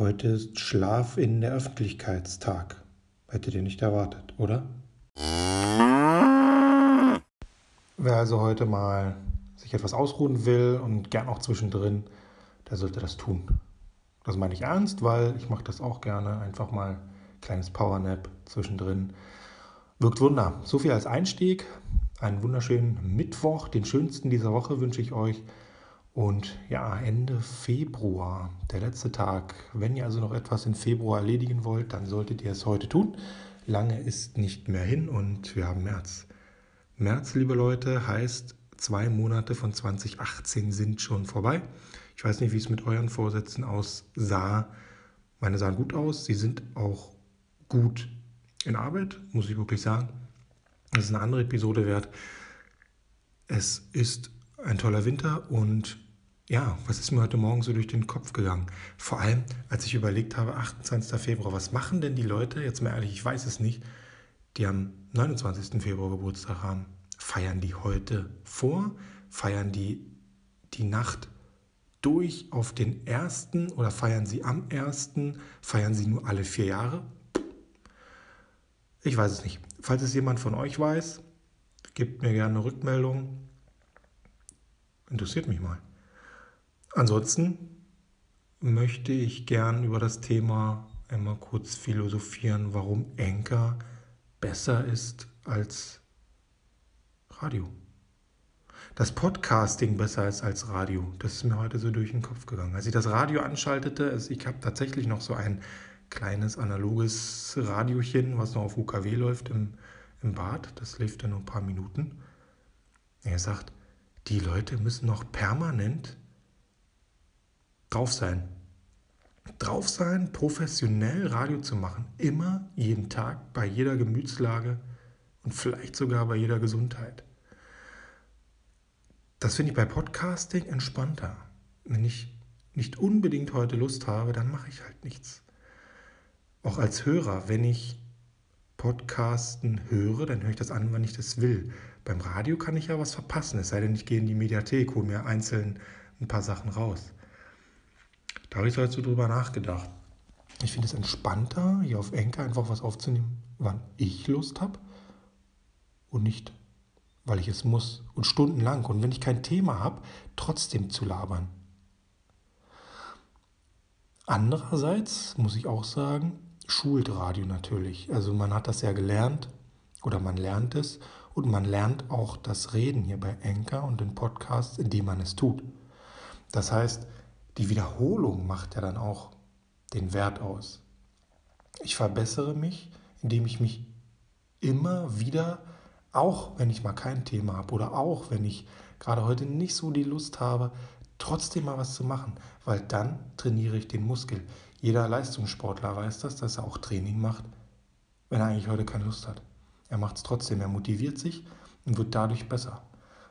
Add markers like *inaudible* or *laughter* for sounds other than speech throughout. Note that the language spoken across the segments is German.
Heute ist Schlaf in der Öffentlichkeitstag. Hättet ihr nicht erwartet, oder? Wer also heute mal sich etwas ausruhen will und gern auch zwischendrin, der sollte das tun. Das meine ich ernst, weil ich mache das auch gerne. Einfach mal ein kleines Powernap zwischendrin. Wirkt Wunder. So viel als Einstieg. Einen wunderschönen Mittwoch, den schönsten dieser Woche wünsche ich euch. Und ja, Ende Februar, der letzte Tag. Wenn ihr also noch etwas in Februar erledigen wollt, dann solltet ihr es heute tun. Lange ist nicht mehr hin und wir haben März. März, liebe Leute, heißt, zwei Monate von 2018 sind schon vorbei. Ich weiß nicht, wie es mit euren Vorsätzen aussah. Meine sahen gut aus. Sie sind auch gut in Arbeit, muss ich wirklich sagen. Das ist eine andere Episode wert. Es ist ein toller Winter und ja, was ist mir heute Morgen so durch den Kopf gegangen? Vor allem, als ich überlegt habe, 28. Februar, was machen denn die Leute, jetzt mal ehrlich, ich weiß es nicht, die am 29. Februar Geburtstag haben? Feiern die heute vor? Feiern die die Nacht durch auf den ersten oder feiern sie am ersten? Feiern sie nur alle vier Jahre? Ich weiß es nicht. Falls es jemand von euch weiß, gebt mir gerne eine Rückmeldung. Interessiert mich mal. Ansonsten möchte ich gern über das Thema einmal kurz philosophieren, warum Enker besser ist als Radio. Das Podcasting besser ist als Radio. Das ist mir heute so durch den Kopf gegangen. Als ich das Radio anschaltete, ich habe tatsächlich noch so ein kleines analoges Radiochen, was noch auf UKW läuft im, im Bad. Das lief dann nur ein paar Minuten. Er sagt, die Leute müssen noch permanent drauf sein. Drauf sein, professionell Radio zu machen. Immer, jeden Tag, bei jeder Gemütslage und vielleicht sogar bei jeder Gesundheit. Das finde ich bei Podcasting entspannter. Wenn ich nicht unbedingt heute Lust habe, dann mache ich halt nichts. Auch als Hörer, wenn ich Podcasten höre, dann höre ich das an, wann ich das will. Beim Radio kann ich ja was verpassen, es sei denn, ich gehe in die Mediathek, hole mir einzeln ein paar Sachen raus. Da habe ich so dazu drüber nachgedacht. Ich finde es entspannter, hier auf Enker einfach was aufzunehmen, wann ich Lust habe und nicht, weil ich es muss und stundenlang. Und wenn ich kein Thema habe, trotzdem zu labern. Andererseits muss ich auch sagen, schult Radio natürlich. Also man hat das ja gelernt oder man lernt es und man lernt auch das Reden hier bei Enker und den Podcasts, indem man es tut. Das heißt, die Wiederholung macht ja dann auch den Wert aus. Ich verbessere mich, indem ich mich immer wieder, auch wenn ich mal kein Thema habe oder auch wenn ich gerade heute nicht so die Lust habe, trotzdem mal was zu machen, weil dann trainiere ich den Muskel. Jeder Leistungssportler weiß das, dass er auch Training macht, wenn er eigentlich heute keine Lust hat. Er macht es trotzdem, er motiviert sich und wird dadurch besser.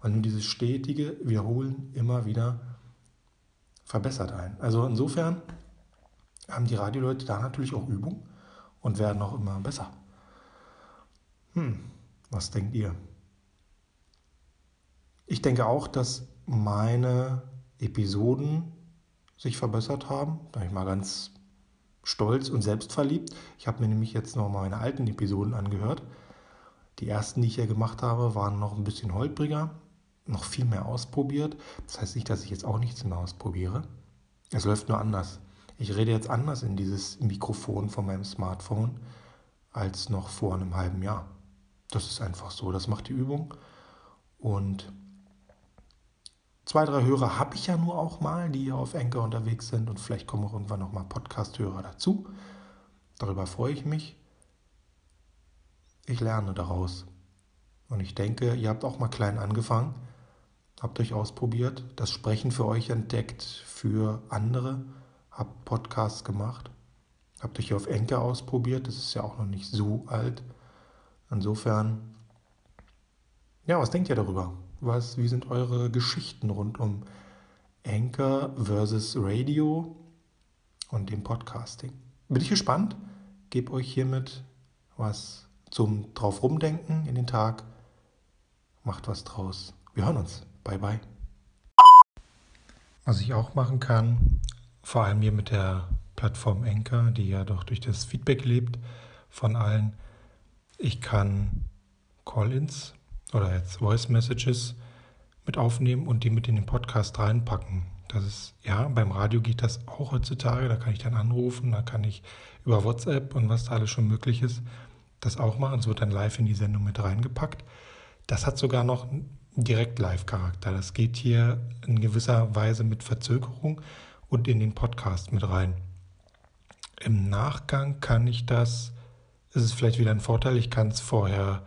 Weil nur dieses stetige Wiederholen immer wieder verbessert einen. Also insofern haben die Radioleute da natürlich auch Übung und werden auch immer besser. Hm, was denkt ihr? Ich denke auch, dass meine Episoden sich verbessert haben. Da bin ich mal ganz stolz und selbstverliebt. Ich habe mir nämlich jetzt noch meine alten Episoden angehört. Die ersten, die ich ja gemacht habe, waren noch ein bisschen holpriger, noch viel mehr ausprobiert. Das heißt nicht, dass ich jetzt auch nichts mehr ausprobiere. Es läuft nur anders. Ich rede jetzt anders in dieses Mikrofon von meinem Smartphone als noch vor einem halben Jahr. Das ist einfach so. Das macht die Übung. Und zwei, drei Hörer habe ich ja nur auch mal, die hier auf Enker unterwegs sind. Und vielleicht kommen auch irgendwann noch mal Podcast-Hörer dazu. Darüber freue ich mich. Ich lerne daraus. Und ich denke, ihr habt auch mal klein angefangen, habt euch ausprobiert, das Sprechen für euch entdeckt, für andere, habt Podcasts gemacht, habt euch auf Enker ausprobiert, das ist ja auch noch nicht so alt. Insofern, ja, was denkt ihr darüber? Was, wie sind eure Geschichten rund um Anchor versus Radio und dem Podcasting? Bin ich gespannt. Gebe euch hiermit was zum drauf rumdenken in den Tag. Macht was draus. Wir hören uns. Bye bye. Was ich auch machen kann, vor allem hier mit der Plattform Anchor, die ja doch durch das Feedback lebt von allen. Ich kann Call-ins oder jetzt Voice Messages mit aufnehmen und die mit in den Podcast reinpacken. Das ist, ja, beim Radio geht das auch heutzutage. Da kann ich dann anrufen, da kann ich über WhatsApp und was da alles schon möglich ist, das auch machen. Es wird dann live in die Sendung mit reingepackt. Das hat sogar noch direkt Live-Charakter. Das geht hier in gewisser Weise mit Verzögerung und in den Podcast mit rein. Im Nachgang kann ich das, ist es vielleicht wieder ein Vorteil, ich kann es vorher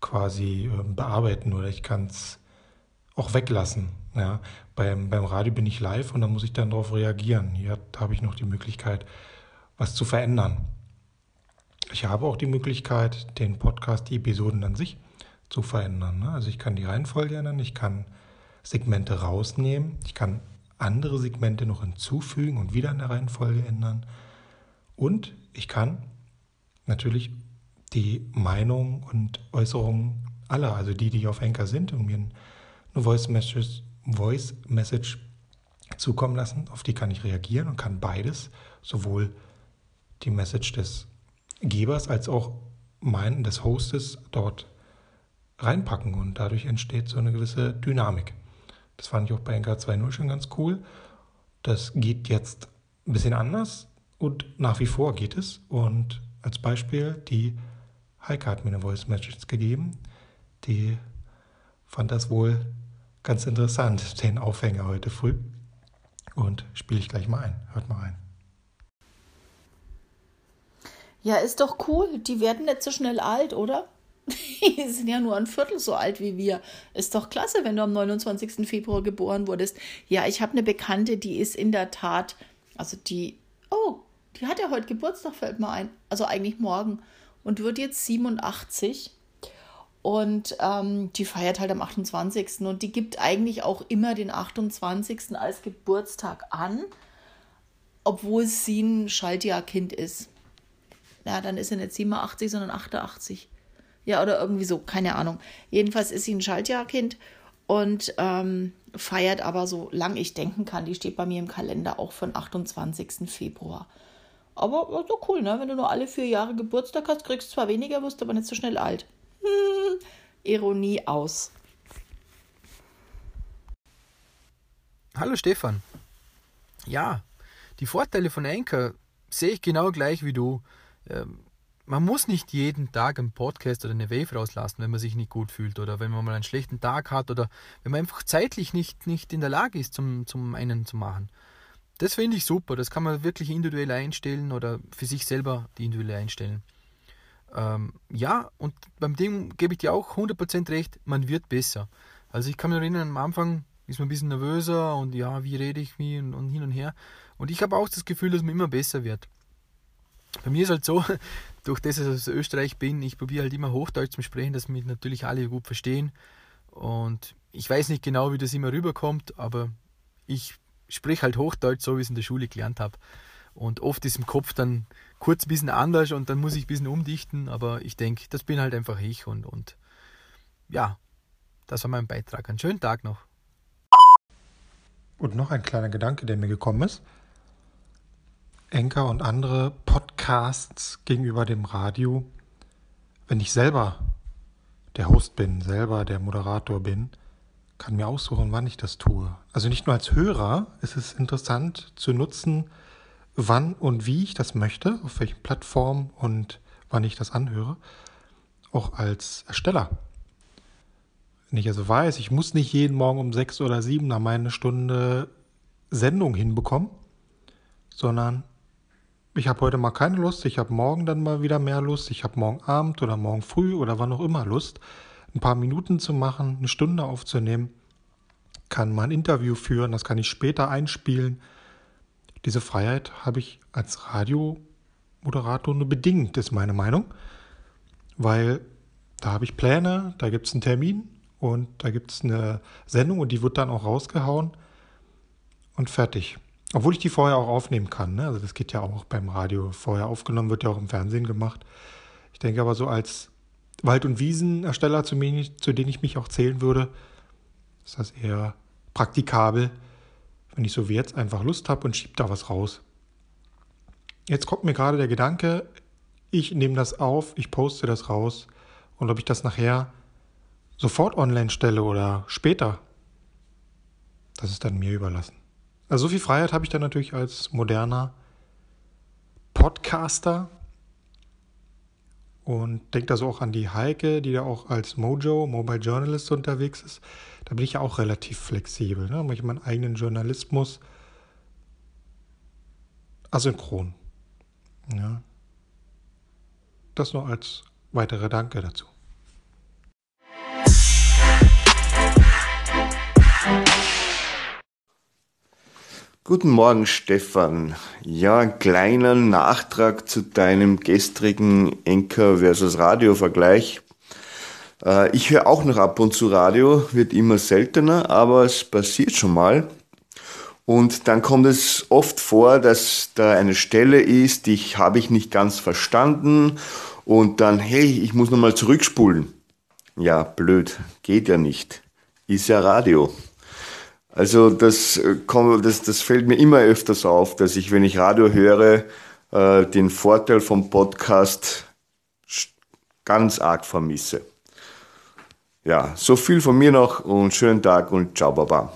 quasi ähm, bearbeiten oder ich kann es auch weglassen. Ja, beim, beim Radio bin ich live und da muss ich dann darauf reagieren. Hier habe ich noch die Möglichkeit, was zu verändern. Ich habe auch die Möglichkeit, den Podcast, die Episoden an sich zu verändern. Ne? Also ich kann die Reihenfolge ändern, ich kann Segmente rausnehmen, ich kann andere Segmente noch hinzufügen und wieder in der Reihenfolge ändern. Und ich kann natürlich die Meinung und Äußerungen aller, also die, die auf Anchor sind und mir eine Voice Message, Voice Message zukommen lassen, auf die kann ich reagieren und kann beides, sowohl die Message des Gebers als auch meinen des Hostes dort reinpacken und dadurch entsteht so eine gewisse Dynamik. Das fand ich auch bei NK 2.0 schon ganz cool. Das geht jetzt ein bisschen anders und nach wie vor geht es. Und als Beispiel, die Heike hat mir eine Voice Message gegeben. Die fand das wohl ganz interessant, *laughs* den Aufhänger heute früh. Und spiele ich gleich mal ein. Hört mal rein. Ja, ist doch cool. Die werden nicht so schnell alt, oder? *laughs* Die sind ja nur ein Viertel so alt wie wir. Ist doch klasse, wenn du am 29. Februar geboren wurdest. Ja, ich habe eine Bekannte, die ist in der Tat, also die, oh, die hat ja heute Geburtstag, fällt mir ein. Also eigentlich morgen. Und wird jetzt 87. Und ähm, die feiert halt am 28. Und die gibt eigentlich auch immer den 28. als Geburtstag an, obwohl sie ein Schaltjahrkind ist. Ja, dann ist sie nicht 87, sondern 88. Ja, oder irgendwie so, keine Ahnung. Jedenfalls ist sie ein Schaltjahrkind und ähm, feiert aber so lang ich denken kann. Die steht bei mir im Kalender auch von 28. Februar. Aber so cool, ne? Wenn du nur alle vier Jahre Geburtstag hast, kriegst du zwar weniger, wirst aber nicht so schnell alt. Hm, Ironie aus. Hallo Stefan. Ja, die Vorteile von Anchor sehe ich genau gleich wie du. Ähm, man muss nicht jeden Tag einen Podcast oder eine Wave rauslassen, wenn man sich nicht gut fühlt oder wenn man mal einen schlechten Tag hat oder wenn man einfach zeitlich nicht, nicht in der Lage ist, zum, zum einen zu machen. Das finde ich super. Das kann man wirklich individuell einstellen oder für sich selber die individuell einstellen. Ähm, ja, und beim Ding gebe ich dir auch 100% recht, man wird besser. Also ich kann mich erinnern, am Anfang ist man ein bisschen nervöser und ja, wie rede ich wie und, und hin und her. Und ich habe auch das Gefühl, dass man immer besser wird. Bei mir ist halt so, *laughs* durch das, dass ich aus Österreich bin, ich probiere halt immer Hochdeutsch zu sprechen, dass mich natürlich alle gut verstehen. Und ich weiß nicht genau, wie das immer rüberkommt, aber ich spreche halt Hochdeutsch, so wie ich es in der Schule gelernt habe. Und oft ist im Kopf dann kurz ein bisschen anders und dann muss ich ein bisschen umdichten, aber ich denke, das bin halt einfach ich und, und ja, das war mein Beitrag. Einen schönen Tag noch. Und noch ein kleiner Gedanke, der mir gekommen ist. Enker und andere Podcasts gegenüber dem Radio, wenn ich selber der Host bin, selber der Moderator bin, kann mir aussuchen, wann ich das tue. Also nicht nur als Hörer ist es interessant zu nutzen, wann und wie ich das möchte, auf welchen Plattformen und wann ich das anhöre, auch als Ersteller. Wenn ich also weiß, ich muss nicht jeden Morgen um sechs oder sieben nach meine Stunde Sendung hinbekommen, sondern ich habe heute mal keine Lust, ich habe morgen dann mal wieder mehr Lust, ich habe morgen Abend oder morgen früh oder wann auch immer Lust, ein paar Minuten zu machen, eine Stunde aufzunehmen, kann mal ein Interview führen, das kann ich später einspielen. Diese Freiheit habe ich als Radiomoderator nur bedingt, ist meine Meinung, weil da habe ich Pläne, da gibt es einen Termin und da gibt es eine Sendung und die wird dann auch rausgehauen und fertig. Obwohl ich die vorher auch aufnehmen kann. Ne? Also das geht ja auch beim Radio. Vorher aufgenommen wird ja auch im Fernsehen gemacht. Ich denke aber so als Wald- und Wiesenersteller, zu, zu denen ich mich auch zählen würde, ist das eher praktikabel, wenn ich so wie jetzt einfach Lust habe und schiebe da was raus. Jetzt kommt mir gerade der Gedanke, ich nehme das auf, ich poste das raus und ob ich das nachher sofort online stelle oder später, das ist dann mir überlassen. Also so viel Freiheit habe ich dann natürlich als moderner Podcaster und denke da so auch an die Heike, die da auch als Mojo, Mobile Journalist unterwegs ist. Da bin ich ja auch relativ flexibel. Ne? Mache ich meinen eigenen Journalismus asynchron. Ja. Das nur als weitere Danke dazu. Guten Morgen, Stefan. Ja, ein kleiner Nachtrag zu deinem gestrigen Enker versus Radio-Vergleich. Äh, ich höre auch noch ab und zu Radio, wird immer seltener, aber es passiert schon mal. Und dann kommt es oft vor, dass da eine Stelle ist, die habe ich nicht ganz verstanden und dann, hey, ich muss nochmal zurückspulen. Ja, blöd, geht ja nicht. Ist ja Radio. Also das, äh, das, das fällt mir immer öfters auf, dass ich, wenn ich Radio höre, äh, den Vorteil vom Podcast ganz arg vermisse. Ja, so viel von mir noch und schönen Tag und ciao, baba.